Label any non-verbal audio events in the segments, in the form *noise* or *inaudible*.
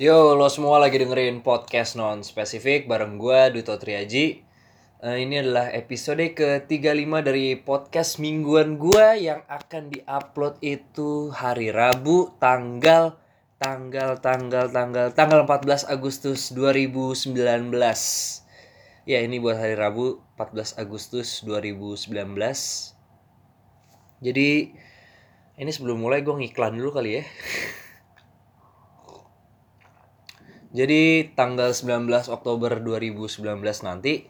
Yo, lo semua lagi dengerin podcast non spesifik bareng gue Duto Triaji. Eh, ini adalah episode ke-35 dari podcast mingguan gue yang akan diupload itu hari Rabu tanggal tanggal tanggal tanggal tanggal 14 Agustus 2019. Ya, ini buat hari Rabu 14 Agustus 2019. Jadi ini sebelum mulai gue ngiklan dulu kali ya. *laughs* Jadi tanggal 19 Oktober 2019 nanti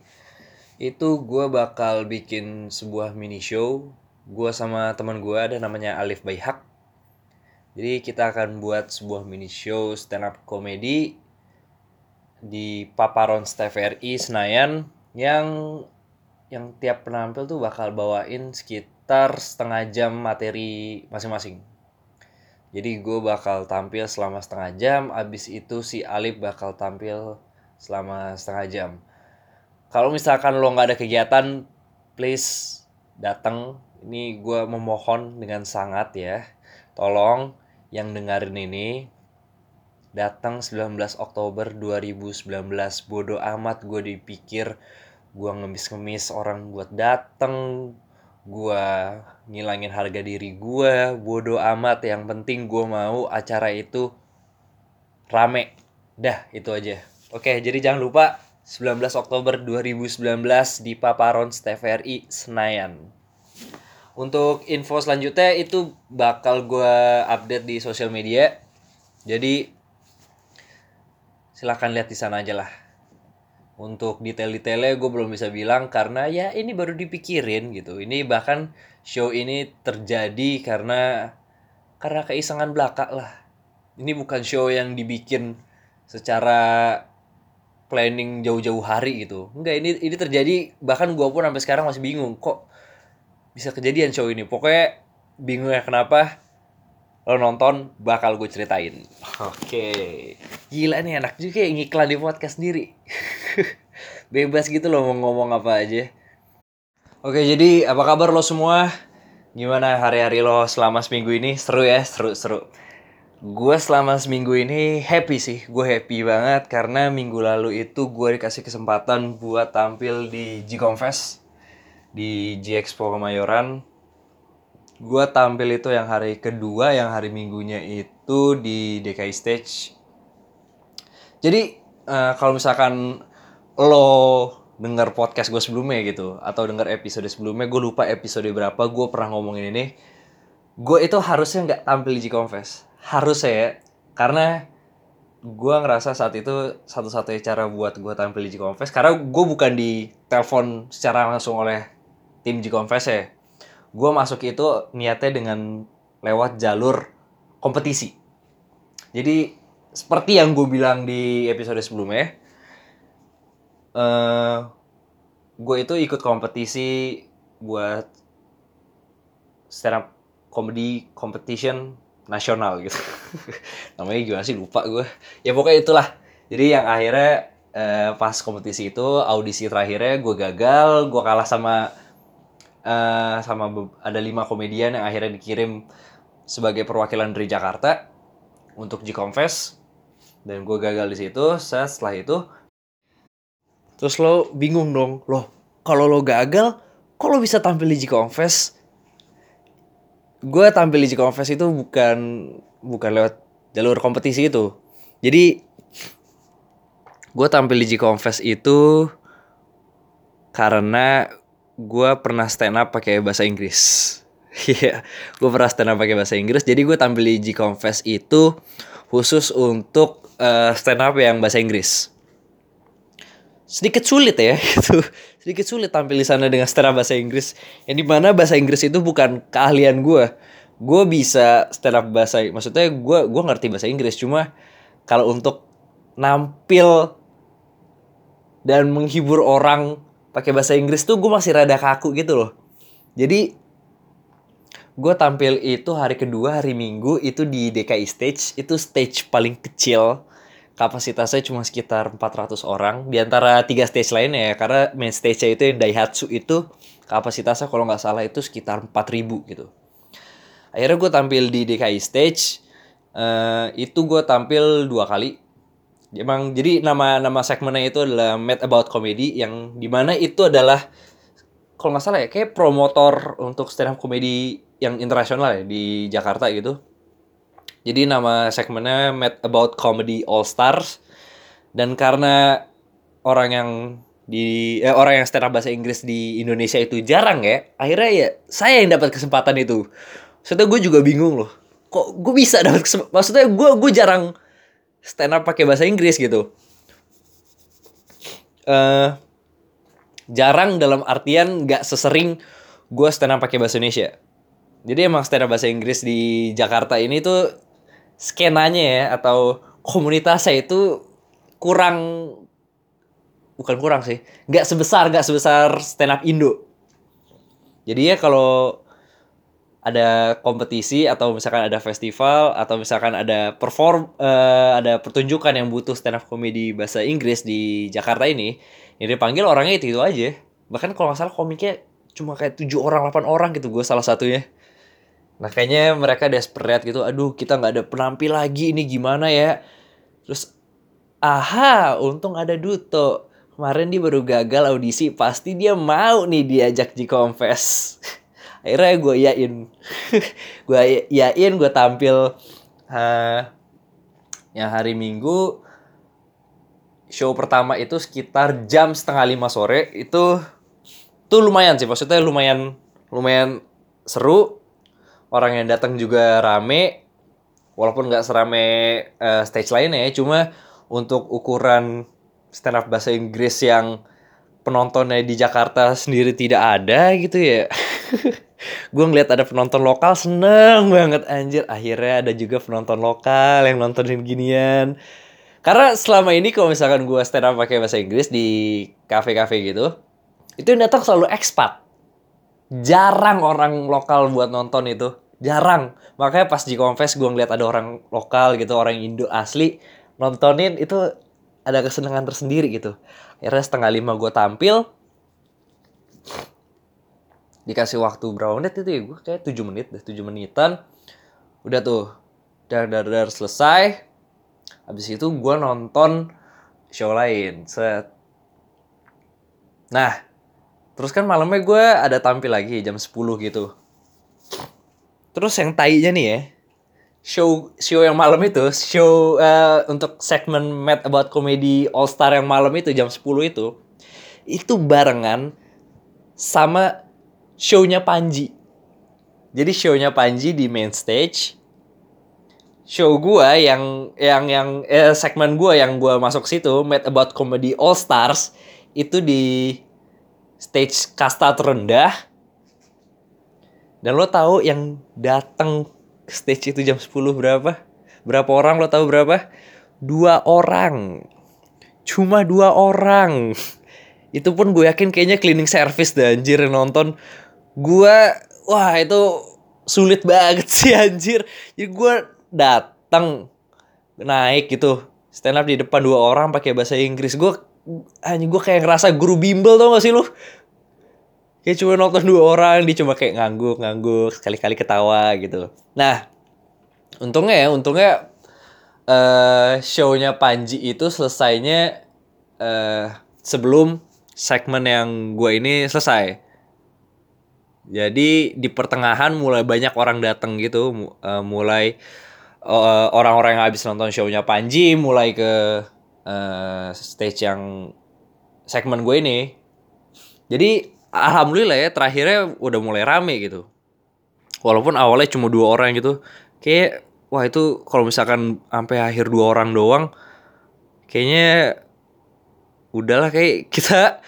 itu gue bakal bikin sebuah mini show. Gue sama teman gue ada namanya Alif Baihak. Jadi kita akan buat sebuah mini show stand up comedy di Paparon TVRI Senayan yang yang tiap penampil tuh bakal bawain sekitar setengah jam materi masing-masing. Jadi gue bakal tampil selama setengah jam, abis itu si Alif bakal tampil selama setengah jam. Kalau misalkan lo nggak ada kegiatan, please datang. Ini gue memohon dengan sangat ya. Tolong yang dengerin ini datang 19 Oktober 2019. Bodoh amat gue dipikir gue ngemis-ngemis orang buat datang gua ngilangin harga diri gua bodoh amat. Yang penting gua mau acara itu rame. Dah itu aja. Oke jadi jangan lupa 19 Oktober 2019 di Paparon TVRI Senayan. Untuk info selanjutnya itu bakal gua update di sosial media. Jadi silahkan lihat di sana aja lah untuk detail-detailnya gue belum bisa bilang karena ya ini baru dipikirin gitu. Ini bahkan show ini terjadi karena karena keisengan belaka lah. Ini bukan show yang dibikin secara planning jauh-jauh hari gitu. Enggak ini ini terjadi bahkan gue pun sampai sekarang masih bingung kok bisa kejadian show ini. Pokoknya bingung ya kenapa lo nonton bakal gue ceritain. Oke. Gila nih enak juga ya ngiklan di podcast sendiri. *laughs* Bebas gitu loh mau ngomong apa aja. Oke jadi apa kabar lo semua? Gimana hari-hari lo selama seminggu ini? Seru ya seru seru. Gue selama seminggu ini happy sih gue happy banget karena minggu lalu itu gue dikasih kesempatan buat tampil di G Confess di G Expo Kemayoran gue tampil itu yang hari kedua yang hari minggunya itu di DKI Stage. Jadi uh, kalau misalkan lo denger podcast gue sebelumnya gitu atau denger episode sebelumnya gue lupa episode berapa gue pernah ngomongin ini gue itu harusnya nggak tampil di G-Confess harusnya ya karena gue ngerasa saat itu satu-satunya cara buat gue tampil di G-Confess karena gue bukan di telepon secara langsung oleh tim G-Confess ya gue masuk itu niatnya dengan lewat jalur kompetisi. Jadi seperti yang gue bilang di episode sebelumnya, uh, gue itu ikut kompetisi buat stand up comedy competition nasional gitu. *laughs* Namanya gimana sih lupa gue. Ya pokoknya itulah. Jadi yang akhirnya uh, pas kompetisi itu audisi terakhirnya gue gagal, gue kalah sama uh, sama ada lima komedian yang akhirnya dikirim sebagai perwakilan dari Jakarta untuk G-Confess dan gue gagal di situ. Setelah itu terus lo bingung dong. Lo kalau lo gagal kok lo bisa tampil di G-Confess gue tampil di G-Confess itu bukan bukan lewat jalur kompetisi itu. Jadi gue tampil di G-Confess itu karena gue pernah stand up pakai bahasa Inggris. *laughs* Iya, gue pernah stand up pakai bahasa Inggris. Jadi gue tampil di G Confess itu khusus untuk uh, stand up yang bahasa Inggris. Sedikit sulit ya, *laughs* gitu. Sedikit sulit tampil di sana dengan stand up bahasa Inggris. Yang di mana bahasa Inggris itu bukan keahlian gue. Gue bisa stand up bahasa, maksudnya gue gue ngerti bahasa Inggris. Cuma kalau untuk nampil dan menghibur orang pakai bahasa Inggris tuh gue masih rada kaku gitu loh. Jadi gue tampil itu hari kedua hari minggu itu di DKI stage. Itu stage paling kecil. Kapasitasnya cuma sekitar 400 orang. Di antara tiga stage lainnya ya karena main stage-nya itu yang Daihatsu itu kapasitasnya kalau nggak salah itu sekitar 4000 gitu. Akhirnya gue tampil di DKI stage. Uh, itu gue tampil dua kali emang jadi nama nama segmennya itu adalah Mad About Comedy yang di mana itu adalah kalau nggak salah ya kayak promotor untuk stand up comedy yang internasional ya di Jakarta gitu. Jadi nama segmennya Mad About Comedy All Stars. Dan karena orang yang di eh, orang yang stand up bahasa Inggris di Indonesia itu jarang ya akhirnya ya saya yang dapat kesempatan itu. Maksudnya gue juga bingung loh. Kok gue bisa dapat kesempatan maksudnya gue gue jarang stand up pakai bahasa Inggris gitu. Uh, jarang dalam artian nggak sesering gue stand up pakai bahasa Indonesia. Jadi emang stand up bahasa Inggris di Jakarta ini tuh skenanya ya atau komunitasnya itu kurang bukan kurang sih nggak sebesar nggak sebesar stand up Indo. Jadi ya kalau ada kompetisi atau misalkan ada festival atau misalkan ada perform uh, ada pertunjukan yang butuh stand up comedy bahasa Inggris di Jakarta ini yang dipanggil orangnya itu itu aja. Bahkan kalau nggak salah komiknya cuma kayak tujuh orang delapan orang gitu gue salah satunya. Nah kayaknya mereka desperate gitu. Aduh kita nggak ada penampil lagi ini gimana ya? Terus aha untung ada Duto. Kemarin dia baru gagal audisi pasti dia mau nih diajak di confess *laughs* akhirnya gue yain gue yain gue tampil uh, yang hari Minggu. Show pertama itu sekitar jam setengah lima sore. Itu tuh lumayan sih maksudnya lumayan lumayan seru. Orang yang datang juga rame. Walaupun nggak serame uh, stage lainnya ya cuma untuk ukuran stand up bahasa Inggris yang penontonnya di Jakarta sendiri tidak ada gitu ya *laughs* gue ngeliat ada penonton lokal seneng banget anjir. Akhirnya ada juga penonton lokal yang nontonin ginian. Karena selama ini kalau misalkan gue stand up pakai bahasa Inggris di kafe-kafe gitu itu yang datang selalu ekspat jarang orang lokal buat nonton itu. Jarang. Makanya pas di confess gue ngeliat ada orang lokal gitu orang Indo asli nontonin itu ada kesenangan tersendiri gitu. Akhirnya setengah lima gue tampil dikasih waktu berapa menit itu ya? Gue kayak 7 menit deh 7 menitan. Udah tuh dar dar dar selesai. Habis itu gue nonton show lain set. Nah terus kan malamnya gue ada tampil lagi jam 10 gitu. Terus yang tainya nih ya show show yang malam itu show uh, untuk segmen Mad About Comedy All Star yang malam itu jam 10 itu itu barengan sama show-nya Panji. Jadi show-nya Panji di main stage. Show gua yang yang yang eh, segmen gua yang gua masuk situ Mad About Comedy All Stars itu di stage kasta terendah. Dan lo tahu yang datang ke stage itu jam 10 berapa? Berapa orang lo tahu berapa? Dua orang. Cuma dua orang. *laughs* Itu pun gue yakin kayaknya cleaning service deh anjir nonton gua wah itu sulit banget *laughs* sih anjir. Jadi gua datang naik gitu stand up di depan dua orang pakai bahasa Inggris. Gua hanya gua kayak ngerasa guru bimbel tau gak sih lu? Kayak cuma nonton dua orang dia cuma kayak ngangguk ngangguk sekali-kali ketawa gitu. Nah untungnya ya untungnya uh, shownya Panji itu selesainya uh, sebelum segmen yang gue ini selesai jadi di pertengahan mulai banyak orang datang gitu, uh, mulai orang orang-orang yang habis nonton shownya Panji mulai ke uh, stage yang segmen gue ini. Jadi alhamdulillah ya terakhirnya udah mulai rame gitu. Walaupun awalnya cuma dua orang gitu, kayak wah itu kalau misalkan sampai akhir dua orang doang, kayaknya udahlah kayak kita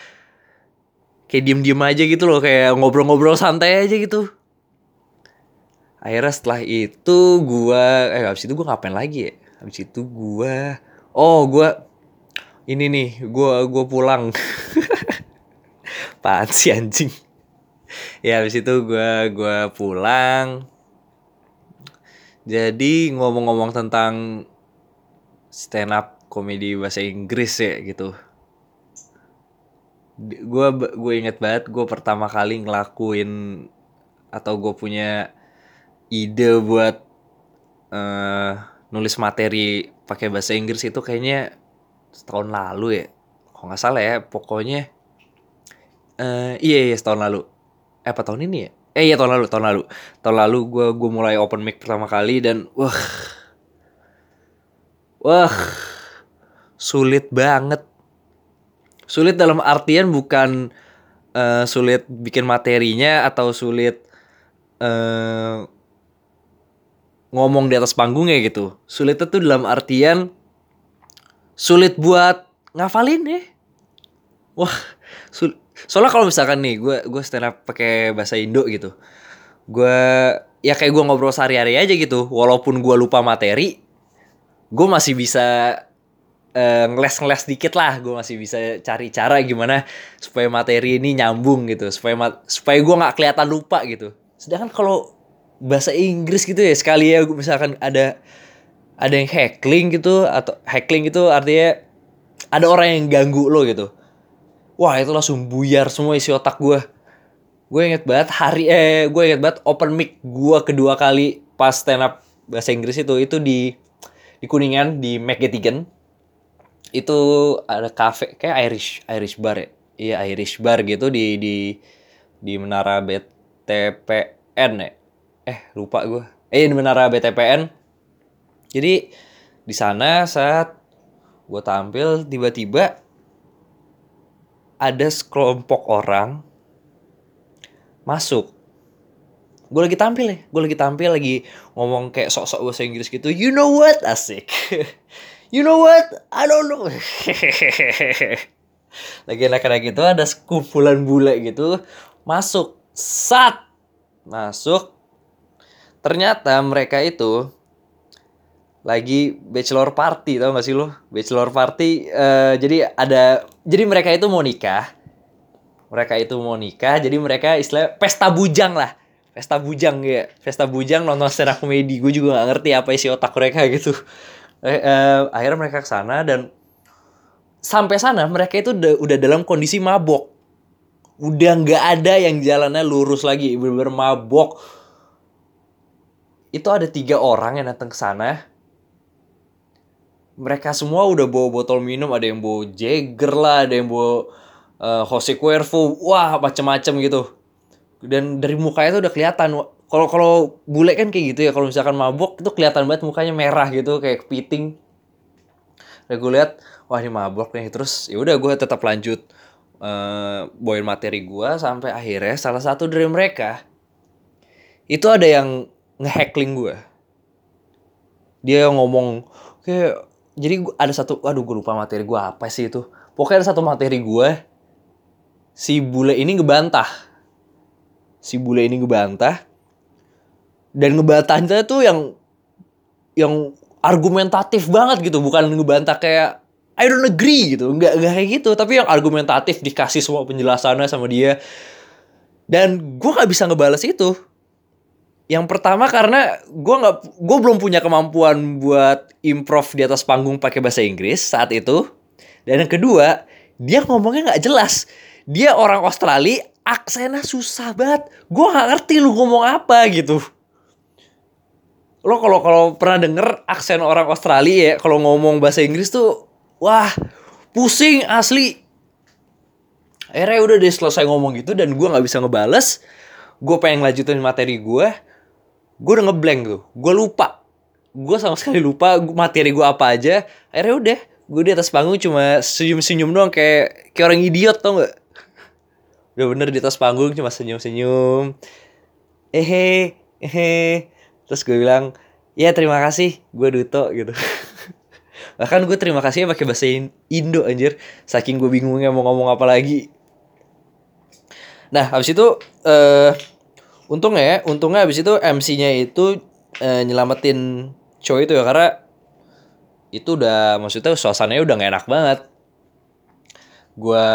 kayak diem-diem aja gitu loh kayak ngobrol-ngobrol santai aja gitu. Akhirnya setelah itu gua eh habis itu gua ngapain lagi ya? Habis itu gua oh gua ini nih gua gua pulang. *laughs* Apaan sih anjing? Ya habis itu gua gua pulang. Jadi ngomong-ngomong tentang stand up komedi bahasa Inggris ya gitu gue gue inget banget gue pertama kali ngelakuin atau gue punya ide buat uh, nulis materi pakai bahasa Inggris itu kayaknya setahun lalu ya. Kalau nggak salah ya pokoknya eh iya iya setahun lalu. Eh apa tahun ini ya? Eh iya tahun lalu tahun lalu. Tahun lalu gue gue mulai open mic pertama kali dan wah wah sulit banget sulit dalam artian bukan eh, sulit bikin materinya atau sulit eh, ngomong di atas panggungnya gitu. Sulit itu dalam artian sulit buat ngafalin ya wah sul- soalnya kalau misalkan nih gue gue stand up pakai bahasa Indo gitu. Gue ya kayak gue ngobrol sehari-hari aja gitu. Walaupun gue lupa materi gue masih bisa eh, ngeles-ngeles dikit lah. Gue masih bisa cari cara gimana supaya materi ini nyambung gitu. Supaya supaya gue nggak kelihatan lupa gitu. Sedangkan kalau bahasa Inggris gitu ya sekali ya gua misalkan ada ada yang heckling gitu atau heckling itu artinya ada orang yang ganggu lo gitu. Wah itu langsung buyar semua isi otak gue gue inget banget hari eh gue inget banget open mic gue kedua kali pas stand up bahasa Inggris itu itu di di kuningan di McGettigan itu ada cafe kayak Irish Irish bar ya? Iya Irish bar gitu di di di menara BTPN ya? Eh lupa gue eh di menara BTPN jadi di sana saat gue tampil tiba-tiba ada sekelompok orang masuk. Gue lagi tampil ya gue lagi tampil lagi ngomong kayak sok-sok bahasa Inggris gitu. You know what? Asik *laughs* you know what? I don't know. *laughs* Lagi anak-anak itu ada sekumpulan bule gitu masuk sat masuk. Ternyata mereka itu lagi bachelor party tau gak sih lo bachelor party eh, jadi ada jadi mereka itu mau nikah. Mereka itu mau nikah jadi mereka istilah pesta bujang lah. Pesta bujang ya. Pesta bujang nonton stand up comedy gue juga gak ngerti apa isi otak mereka gitu eh, eh, akhirnya mereka ke sana dan sampai sana mereka itu udah, udah dalam kondisi mabok. Udah nggak ada yang jalannya lurus lagi bener-bener mabok. Itu ada tiga orang yang datang ke sana. Mereka semua udah bawa botol minum ada yang bawa Jagger lah ada yang bawa uh, Jose Cuervo wah macem-macem gitu. Dan dari mukanya tuh udah kelihatan kalau kalau bule kan kayak gitu ya kalau misalkan mabok itu kelihatan banget mukanya merah gitu kayak kepiting. Dan gue lihat wah ini mabok nih. Terus ya udah gue tetap lanjut uh, bawain materi gue sampai akhirnya salah satu dari mereka itu ada yang ngehackling gue dia ngomong kayak jadi ada satu waduh gue lupa materi gue apa sih itu. Pokoknya ada satu materi gue si bule ini ngebantah. Si bule ini ngebantah dan ngebantahnya tuh yang yang argumentatif banget gitu. Bukan ngebantah kayak I don't agree gitu. Nggak nggak kayak gitu. Tapi yang argumentatif dikasih semua penjelasannya sama dia. Dan gue nggak bisa ngebales itu. Yang pertama karena gue nggak gue belum punya kemampuan buat improv di atas panggung pakai bahasa Inggris saat itu. Dan yang kedua dia ngomongnya nggak jelas. Dia orang Australia aksennya susah banget. Gue nggak ngerti lu ngomong apa gitu lo kalau kalau pernah denger aksen orang Australia ya kalau ngomong bahasa Inggris tuh wah pusing asli. Akhirnya udah deh selesai ngomong gitu dan gue nggak bisa ngebales. Gue pengen lanjutin materi gue gue udah ngeblank tuh. Gue lupa. Gue sama sekali lupa materi gue apa aja. Akhirnya udah gue di atas panggung cuma senyum senyum doang kayak kayak orang idiot tau nggak? Udah bener di atas panggung cuma senyum senyum ehe ehe terus gue bilang ya terima kasih gue Duto gitu. *laughs* Bahkan gue terima kasih pakai bahasa In- Indo anjir. Saking gue bingungnya mau ngomong apa lagi. Nah habis itu eh untungnya ya untungnya habis itu MC-nya itu eh, nyelamatin show itu ya karena itu udah maksudnya suasananya udah gak enak banget. Gua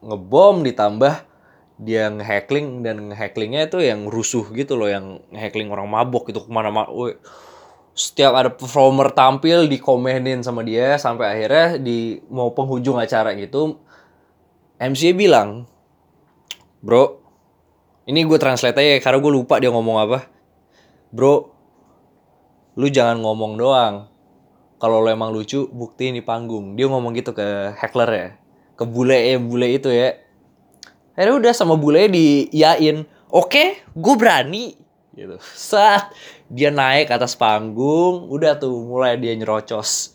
ngebom ditambah dia ngehackling dan ngehacklingnya itu yang rusuh gitu loh yang ngehackling orang mabok gitu ke mana-mana Woi, setiap ada performer tampil dikomenin sama dia sampai akhirnya di mau penghujung acara gitu MC bilang bro ini gue translate aja karena gue lupa dia ngomong apa. Bro lu jangan ngomong doang. Kalau lo emang lucu buktiin di panggung. Dia ngomong gitu ke heckler ya ke bule ya bule itu ya akhirnya udah sama bule diyain oke gue berani. Gitu. Saat dia naik ke atas panggung udah tuh mulai dia nyerocos.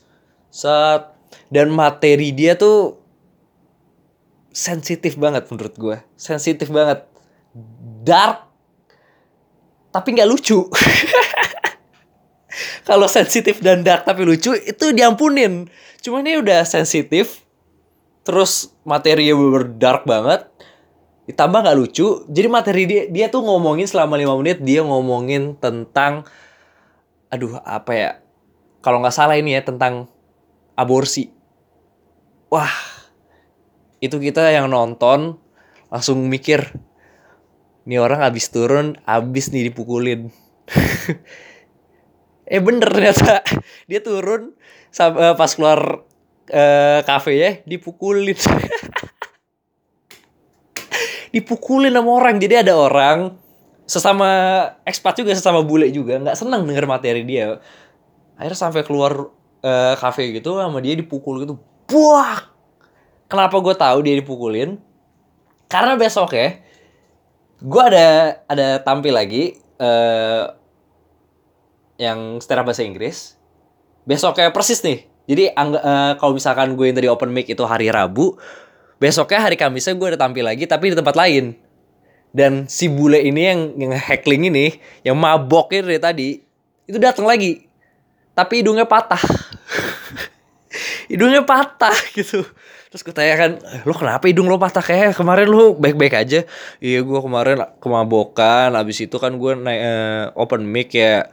Saat dan materi dia tuh sensitif banget menurut gue sensitif banget. Dark tapi nggak lucu. *laughs* Kalau sensitif dan dark tapi lucu itu diampunin. Cuma ini udah sensitif terus materinya bener dark banget ditambah nggak lucu jadi materi dia dia tuh ngomongin selama lima menit dia ngomongin tentang aduh apa ya kalau nggak salah ini ya tentang aborsi. Wah itu kita yang nonton langsung mikir nih orang abis turun abis nih dipukulin. *laughs* Eh bener ternyata. *laughs* Dia turun uh, pas keluar uh, kafe ya dipukulin *laughs* dipukulin sama orang jadi ada orang sesama ekspat juga sesama bule juga nggak senang denger materi dia akhirnya sampai keluar uh, gitu sama dia dipukul gitu buah Kenapa gue tahu dia dipukulin? Karena besok ya, gue ada ada tampil lagi uh, yang secara bahasa Inggris. Besoknya persis nih. Jadi uh, kalau misalkan gue yang tadi open mic itu hari Rabu, besoknya hari Kamisnya gue ada tampil lagi tapi di tempat lain. Dan si bule ini yang yang heckling ini, yang maboknya dari tadi, itu datang lagi. Tapi hidungnya patah. *laughs* hidungnya patah gitu terus gue tanya kan lo kenapa hidung lo patah kayak kemarin lo baik-baik aja iya gue kemarin kemabokan abis itu kan gue naik uh, open mic ya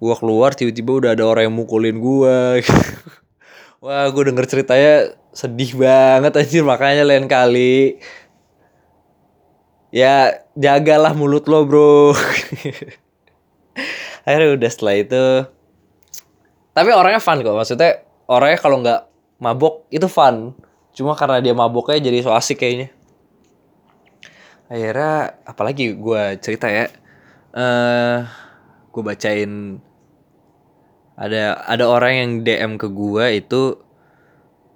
gue keluar tiba-tiba udah ada orang yang mukulin gue *laughs* wah gue denger ceritanya sedih banget anjir. Makanya lain kali. Ya jagalah mulut lo bro. *laughs* Akhirnya udah setelah itu. Tapi orangnya fun kok. Maksudnya orangnya kalau nggak mabok itu fun. Cuma karena dia maboknya jadi so asik kayaknya. Akhirnya apalagi gue cerita ya. Uh, eh, gue bacain ada ada orang yang DM ke gue itu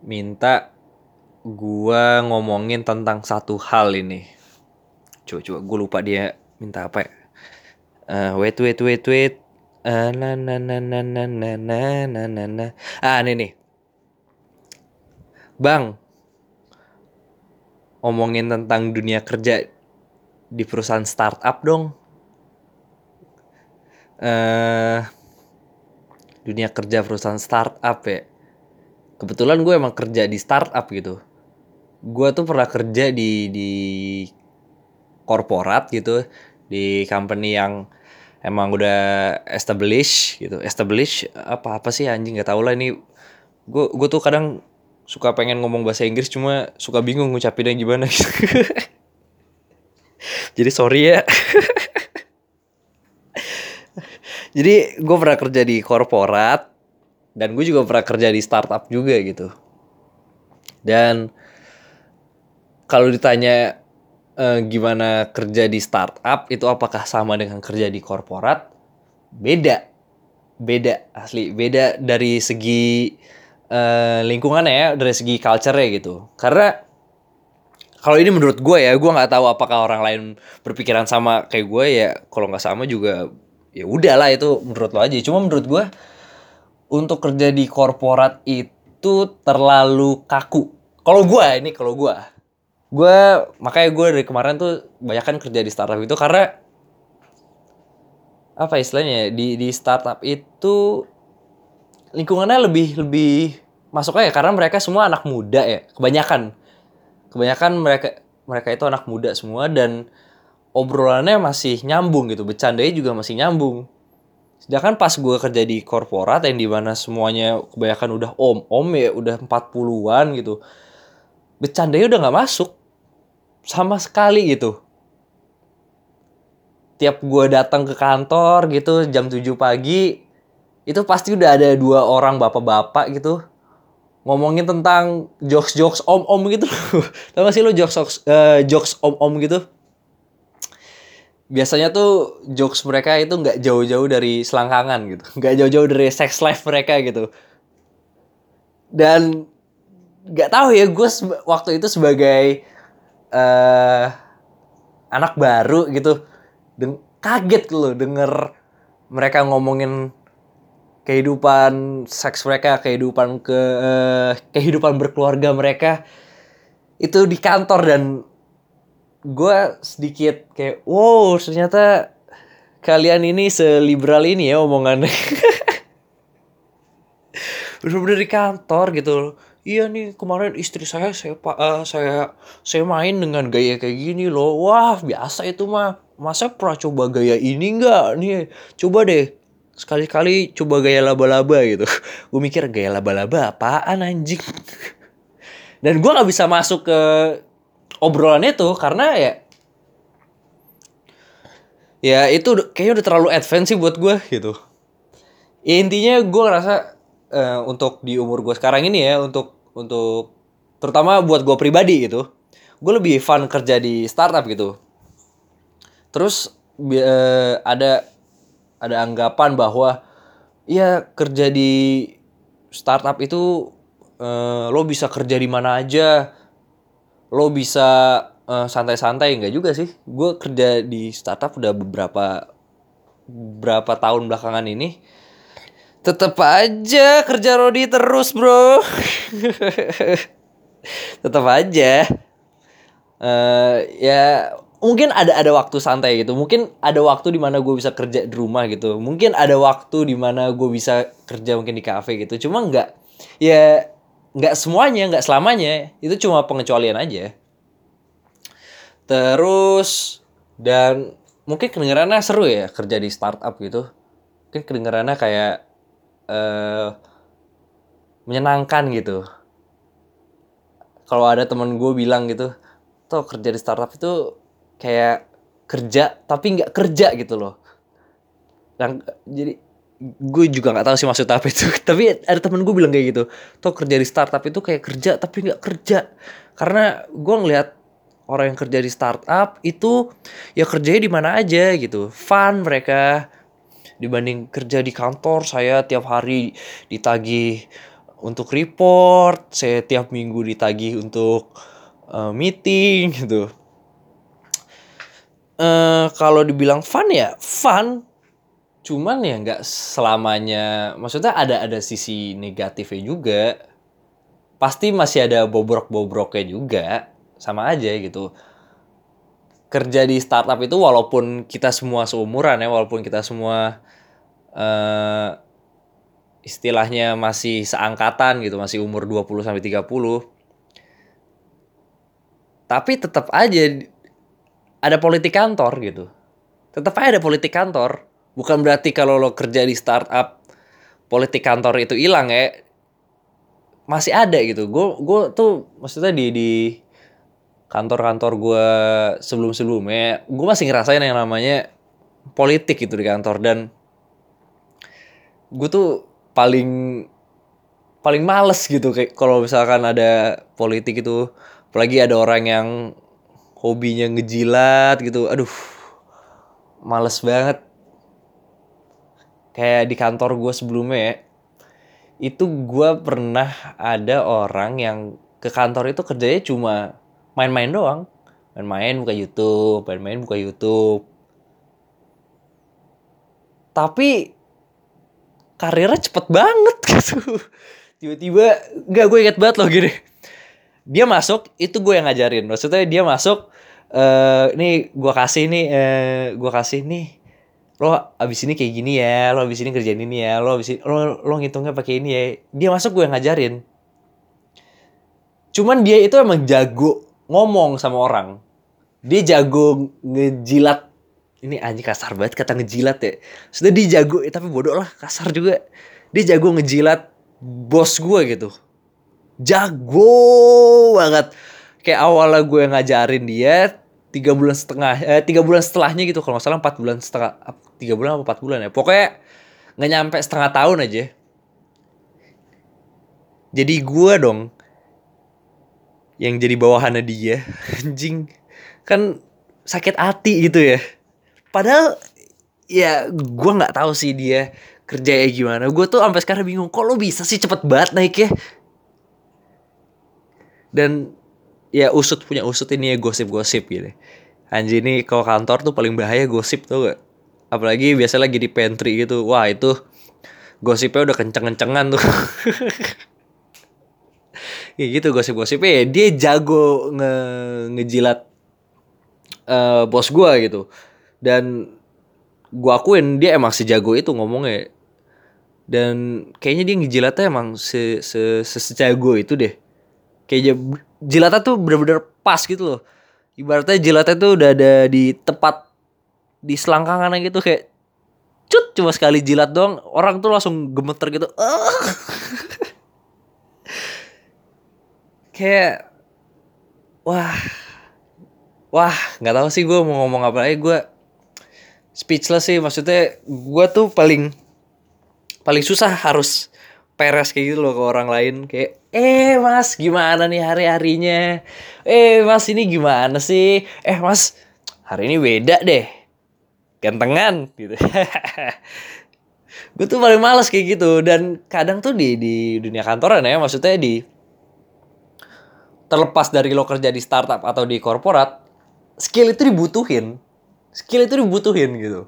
minta gue ngomongin tentang satu hal ini. Coba coba gue lupa dia minta apa ya. Uh, wait wait wait wait. Uh, na na na na na na na na na ah ini nih. Bang, ngomongin tentang dunia kerja di perusahaan startup dong. Uh, dunia kerja perusahaan startup ya. Kebetulan gue emang kerja di startup gitu. Gue tuh pernah kerja di di korporat gitu, di company yang emang udah establish gitu. Establish apa apa sih anjing nggak tau lah ini. Gue gue tuh kadang suka pengen ngomong bahasa Inggris cuma suka bingung ngucapinnya gimana gitu. *laughs* Jadi sorry ya. *laughs* Jadi gue pernah kerja di korporat dan gue juga pernah kerja di startup juga gitu. Dan kalau ditanya eh, gimana kerja di startup itu apakah sama dengan kerja di korporat? Beda. Beda asli, beda dari segi uh, lingkungannya ya dari segi culture-nya gitu. Karena kalau ini menurut gue ya, gue nggak tahu apakah orang lain berpikiran sama kayak gue ya. Kalau nggak sama juga ya udahlah itu menurut lo aja. Cuma menurut gue untuk kerja di korporat itu terlalu kaku. Kalau gue ini kalau gue, gue makanya gue dari kemarin tuh banyak kan kerja di startup itu karena apa istilahnya di di startup itu lingkungannya lebih lebih masuk aja karena mereka semua anak muda ya kebanyakan kebanyakan mereka mereka itu anak muda semua dan obrolannya masih nyambung gitu bercandanya juga masih nyambung. Sedangkan pas gue kerja di korporat yang di mana semuanya kebanyakan udah om om ya udah 40-an gitu bercandanya udah nggak masuk sama sekali gitu. Tiap gue datang ke kantor gitu jam 7 pagi itu pasti udah ada dua orang bapak-bapak gitu ngomongin tentang jokes-jokes om-om gitu. *laughs* Tahu gak sih lo jokes uh, jokes om-om gitu? Biasanya tuh jokes mereka itu nggak jauh-jauh dari selangkangan gitu. *laughs* Nggak jauh-jauh dari sex life mereka gitu. dan nggak tahu ya gue waktu itu sebagai uh, anak baru gitu deng kaget loh denger mereka ngomongin kehidupan seks mereka kehidupan ke uh, kehidupan berkeluarga mereka itu di kantor dan gue sedikit kayak wow ternyata kalian ini seliberal ini ya omongannya. *laughs* Bener-bener di kantor gitu iya nih kemarin istri saya saya uh, saya saya main dengan gaya kayak gini loh. Wah biasa itu mah. Masa pernah coba gaya ini enggak nih? Coba deh. Sekali-kali coba gaya laba-laba gitu. *laughs* Gue mikir gaya laba-laba apaan anjing? *laughs* Dan gue nggak bisa masuk ke obrolan itu karena ya ya itu kayaknya udah terlalu advance sih buat gue gitu. Ya, intinya gue ngerasa uh, untuk di umur gue sekarang ini ya untuk untuk terutama buat gue pribadi gitu gue lebih fun kerja di startup gitu. Terus uh, ada ada anggapan bahwa ya kerja di startup itu uh, lo bisa kerja di mana aja lo bisa uh, santai-santai enggak juga sih. Gue kerja di startup udah beberapa berapa tahun belakangan ini. Tetap aja kerja Rodi terus bro. *laughs* Tetap aja. Uh, ya mungkin ada ada waktu santai gitu. Mungkin ada waktu di mana gue bisa kerja di rumah gitu. Mungkin ada waktu di mana gue bisa kerja mungkin di kafe gitu. Cuma nggak ya nggak semuanya nggak selamanya. Itu cuma pengecualian aja. Terus dan mungkin kedengarannya seru ya kerja di startup gitu. Mungkin kedengarannya kayak uh, menyenangkan gitu. Kalau ada temen gue bilang gitu tuh kerja di startup itu kayak kerja tapi nggak kerja gitu loh. Yang jadi gue juga nggak tahu sih maksud apa itu. *laughs* Tapi ada temen gue bilang kayak gitu. Tuh kerja di startup itu kayak kerja tapi nggak kerja. Karena gue ngelihat orang yang kerja di startup itu ya kerjanya di mana aja gitu. Fun mereka. Dibanding kerja di kantor saya tiap hari ditagih untuk report. Saya tiap minggu ditagih untuk uh, meeting gitu. Uh, kalau dibilang fun ya fun cuman ya nggak selamanya maksudnya ada ada sisi negatifnya juga. Pasti masih ada bobrok-bobroknya juga sama aja gitu. Kerja di startup itu walaupun kita semua seumuran ya walaupun kita semua uh, istilahnya masih seangkatan gitu masih umur 20 sampai 30 tapi tetap aja ada politik kantor gitu. Tetap aja ada politik kantor bukan berarti kalau lo kerja di startup politik kantor itu hilang ya. Masih ada gitu. Gue gue tuh maksudnya di di kantor-kantor gue sebelum-sebelumnya gue masih ngerasain yang namanya politik gitu di kantor. Dan gue tuh paling paling males gitu kayak kalau misalkan ada politik itu. Apalagi ada orang yang hobinya ngejilat gitu. Aduh males banget kayak di kantor gue sebelumnya ya itu gue pernah ada orang yang ke kantor itu kerjanya cuma main-main doang. Main-main buka YouTube main-main buka YouTube. Tapi karirnya cepet banget *laughs* gitu. Tiba-tiba nggak gue inget banget loh gini. Dia masuk itu gue yang ngajarin. Maksudnya dia masuk uh, nih gue kasih nih uh, gue kasih nih lo abis ini kayak gini ya lo abis ini kerjain ini ya lo abis ini lo lo ngitungnya pakai ini ya. Dia masuk gue yang ngajarin. Cuman dia itu emang jago ngomong sama orang. Dia jago ngejilat. Ini anjing kasar banget kata ngejilat ya. Sudah dia jago eh, tapi bodoh lah kasar juga. Dia jago ngejilat bos gue gitu. Jago banget. Kayak awalnya gue ngajarin dia tiga bulan setengah eh, tiga bulan setelahnya gitu kalau nggak salah empat bulan setengah tiga bulan apa empat bulan ya. Pokoknya nggak nyampe setengah tahun aja. Jadi gue dong yang jadi bawahannya dia *laughs* anjing kan sakit hati gitu ya. Padahal ya gue nggak tahu sih dia kerja kayak gimana. Gue tuh sampai sekarang bingung kok lo bisa sih cepet banget naik ya dan ya usut punya usut ini ya gosip-gosip gitu. Anjir ini kalau kantor tuh paling bahaya gosip tuh gak apalagi biasa lagi di pantry gitu. Wah itu gosipnya udah kenceng-kencengan tuh. *laughs* Ya gitu gosip-gosipnya. Ya dia jago nge ngejilat uh, bos gua gitu. Dan gua akuin dia emang sejago itu ngomongnya. Dan kayaknya dia ngejilatnya emang se se, se sejago itu deh. Kayaknya jilatnya tuh bener-bener pas gitu loh. Ibaratnya jilatnya tuh udah ada di tempat di selangkangan gitu kayak cut cuma sekali jilat doang orang tuh langsung gemeter gitu. *laughs* Kayak wah wah nggak tahu sih gue mau ngomong apa. Lagi gue speechless sih maksudnya gue tuh paling paling susah harus peres kayak gitu loh ke orang lain. Kayak eh mas gimana nih hari harinya eh mas ini gimana sih? Eh mas hari ini beda deh gantengan gitu. Gue tuh paling males kayak gitu dan kadang tuh di di dunia kantoran ya maksudnya di terlepas dari lo kerja di startup atau di korporat skill itu dibutuhin. Skill itu dibutuhin gitu.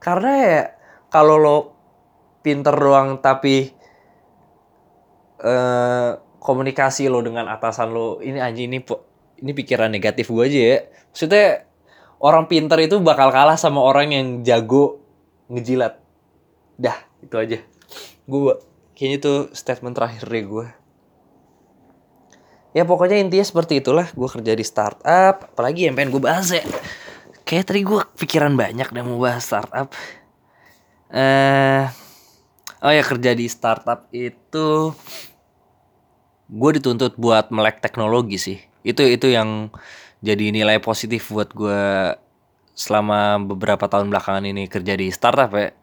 Karena ya kalau lo pinter doang tapi uh, komunikasi lo dengan atasan lo ini anjing ini ini pikiran negatif gue aja ya. Maksudnya orang pinter itu bakal kalah sama orang yang jago ngejilat. Dah itu aja. Gue kayaknya itu statement terakhir deh gue ya pokoknya intinya seperti itulah. Gue kerja di startup apalagi yang pengen gue bahas ya kayak tadi gue pikiran banyak dan mau bahas startup. Eh uh, oh ya kerja di startup itu gue dituntut buat melek teknologi sih. Itu itu yang jadi nilai positif buat gue selama beberapa tahun belakangan ini kerja di startup ya.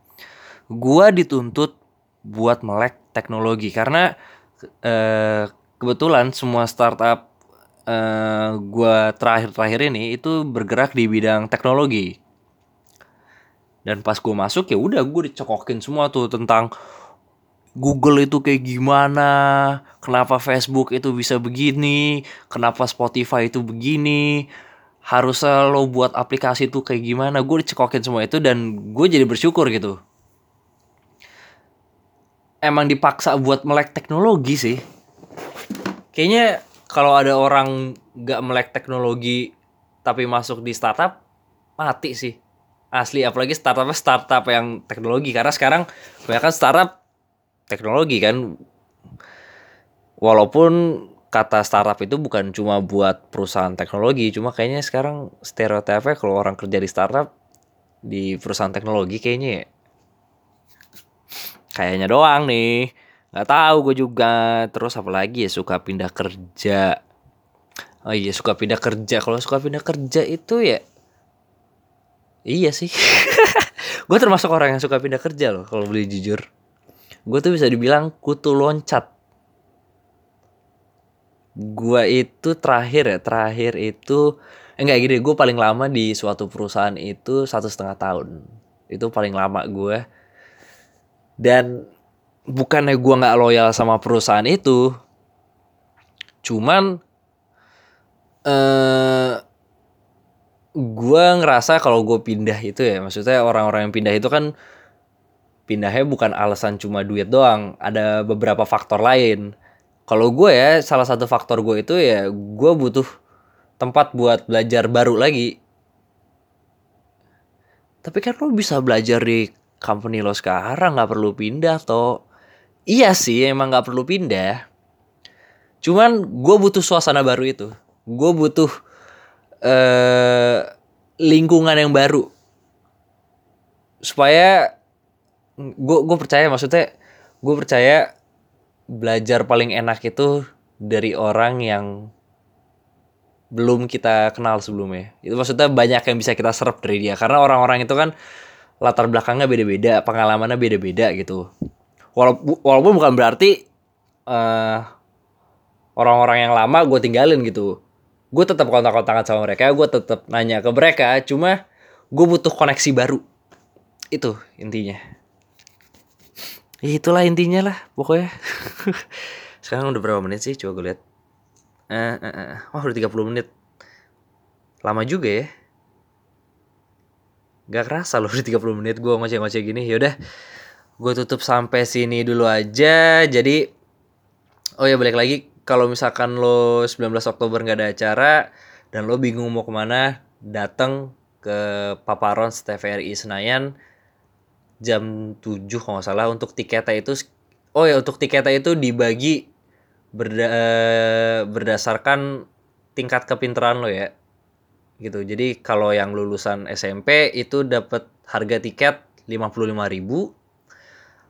Gue dituntut buat melek teknologi karena eh, kebetulan semua startup eh, gue terakhir-terakhir ini itu bergerak di bidang teknologi. Dan pas gue masuk ya udah gue dicokokin semua tuh tentang Google itu kayak gimana, kenapa Facebook itu bisa begini, kenapa Spotify itu begini, harusnya lo buat aplikasi itu kayak gimana, gue dicekokin semua itu dan gue jadi bersyukur gitu. Emang dipaksa buat melek teknologi sih. Kayaknya kalau ada orang gak melek teknologi tapi masuk di startup, mati sih. Asli apalagi startupnya startup yang teknologi. Karena sekarang kebanyakan startup teknologi kan. Walaupun kata startup itu bukan cuma buat perusahaan teknologi cuma kayaknya sekarang stereotipnya kalau orang kerja di startup di perusahaan teknologi kayaknya ya kayaknya doang nih. Nggak tahu gue juga. Terus apalagi ya suka pindah kerja. Oh iya suka pindah kerja. Kalau suka pindah kerja itu ya Iya sih. *laughs* gue termasuk orang yang suka pindah kerja loh kalau boleh jujur. Gue tuh bisa dibilang kutu loncat. Gue itu terakhir ya, terakhir itu enggak gini, gue paling lama di suatu perusahaan itu satu setengah tahun. Itu paling lama gue. Dan bukannya gue nggak loyal sama perusahaan itu, cuman eh gue ngerasa kalau gue pindah itu ya maksudnya orang-orang yang pindah itu kan pindahnya bukan alasan cuma duit doang ada beberapa faktor lain. Kalau gue ya salah satu faktor gue itu ya gue butuh tempat buat belajar baru lagi. Tapi kan lo bisa belajar di company lo sekarang nggak perlu pindah toh. Iya sih emang nggak perlu pindah. Cuman gue butuh suasana baru itu. Gue butuh uh, lingkungan yang baru. Supaya gue gue percaya maksudnya gue percaya belajar paling enak itu dari orang yang belum kita kenal sebelumnya. Itu maksudnya banyak yang bisa kita serap dari dia. Karena orang-orang itu kan latar belakangnya beda-beda pengalamannya beda-beda gitu. Walaupun walaupun bukan berarti uh, orang-orang yang lama gue tinggalin gitu. Gue tetap kontak-kontakan sama mereka gue tetap nanya ke mereka cuma gue butuh koneksi baru. Itu intinya ya itulah intinya lah pokoknya *laughs* Sekarang udah berapa menit sih? Coba gue lihat. Eh, eh, eh. Wah, udah 30 menit. Lama juga ya. Gak kerasa loh udah 30 menit gue ngoceh-ngoceh gini. Yaudah, gue tutup sampai sini dulu aja. Jadi, oh ya balik lagi. Kalau misalkan lo 19 Oktober gak ada acara, dan lo bingung mau ke mana, datang ke Paparon TVRI Senayan jam 7 kalau nggak salah untuk tiketnya itu oh ya untuk tiketnya itu dibagi berda berdasarkan tingkat kepintaran lo ya. Gitu. Jadi kalau yang lulusan SMP itu dapat harga tiket 55.000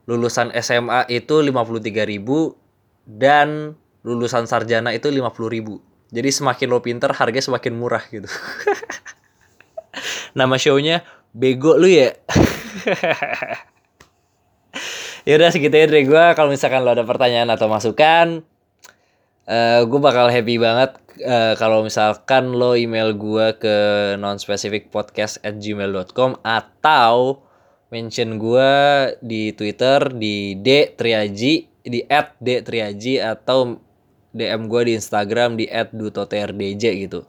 lulusan SMA itu 53.000 dan lulusan sarjana itu 50.000 jadi semakin lo pinter harga semakin murah gitu. *laughs* Nama shownya bego lu ya *laughs* *laughs* ya udah segitu ya dari gue kalau misalkan lo ada pertanyaan atau masukan uh, eh, gue bakal happy banget. Uh, kalau misalkan lo email gue ke nonspecificpodcast at gmail.com atau mention gue di Twitter di D Triaji di at D Triaji atau DM gue di Instagram di at @dutotrdj gitu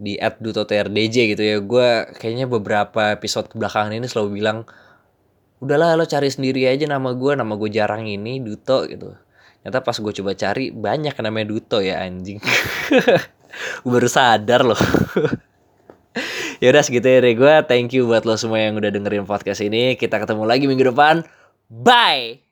di @dutotrdj gitu ya. Gue kayaknya beberapa episode kebelakangan ini selalu bilang udahlah lo cari sendiri aja nama gue nama gue jarang ini Duto gitu. Ternyata pas gue coba cari banyak namanya Duto ya anjing. Gue *laughs* baru sadar loh. *laughs* Ya udah segitu ya dari gue thank you buat lo semua yang udah dengerin podcast ini. Kita ketemu lagi minggu depan. Bye